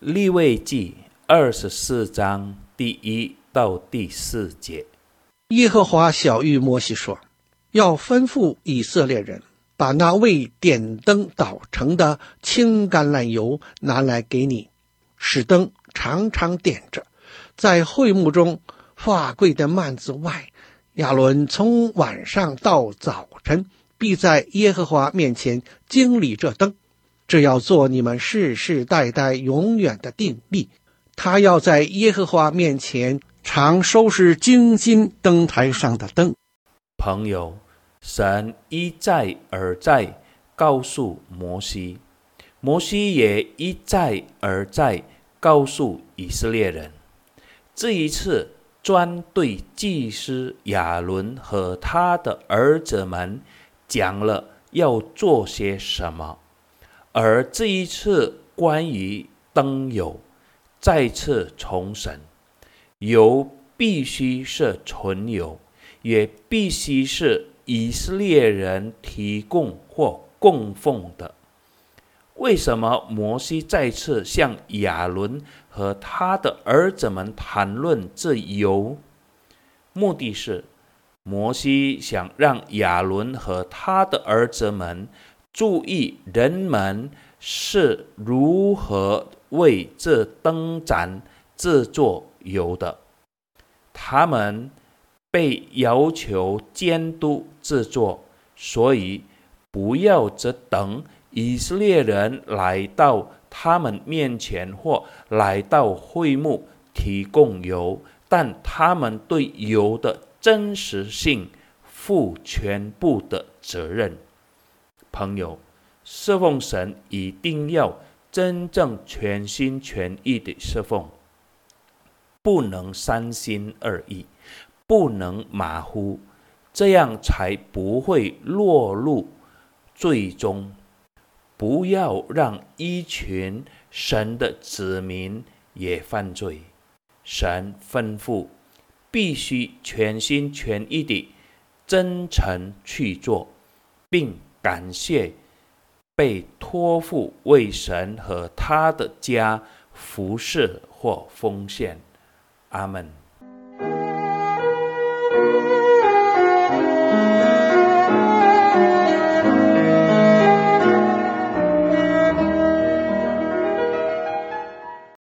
利未记二十四章第一到第四节，耶和华晓諭摩西说：“要吩咐以色列人，把那为点灯捣成的青橄榄油拿来给你，使灯常常点着，在会幕中发贵的幔子外，亚伦从晚上到早晨，必在耶和华面前经理这灯。”这要做你们世世代代永远的定例。他要在耶和华面前常收拾精金灯台上的灯。朋友，神一再而再告诉摩西，摩西也一再而再告诉以色列人。这一次，专对祭司亚伦和他的儿子们讲了要做些什么。而这一次关于灯油，再次重审，油必须是纯油，也必须是以色列人提供或供奉的。为什么摩西再次向亚伦和他的儿子们谈论这油？目的是摩西想让亚伦和他的儿子们。注意人们是如何为这灯盏制作油的。他们被要求监督制作，所以不要只等以色列人来到他们面前或来到会幕提供油，但他们对油的真实性负全部的责任。朋友，侍奉神一定要真正全心全意的侍奉，不能三心二意，不能马虎，这样才不会落入罪中。不要让一群神的子民也犯罪。神吩咐，必须全心全意的真诚去做，并。感谢被托付为神和他的家服侍或奉献。阿门。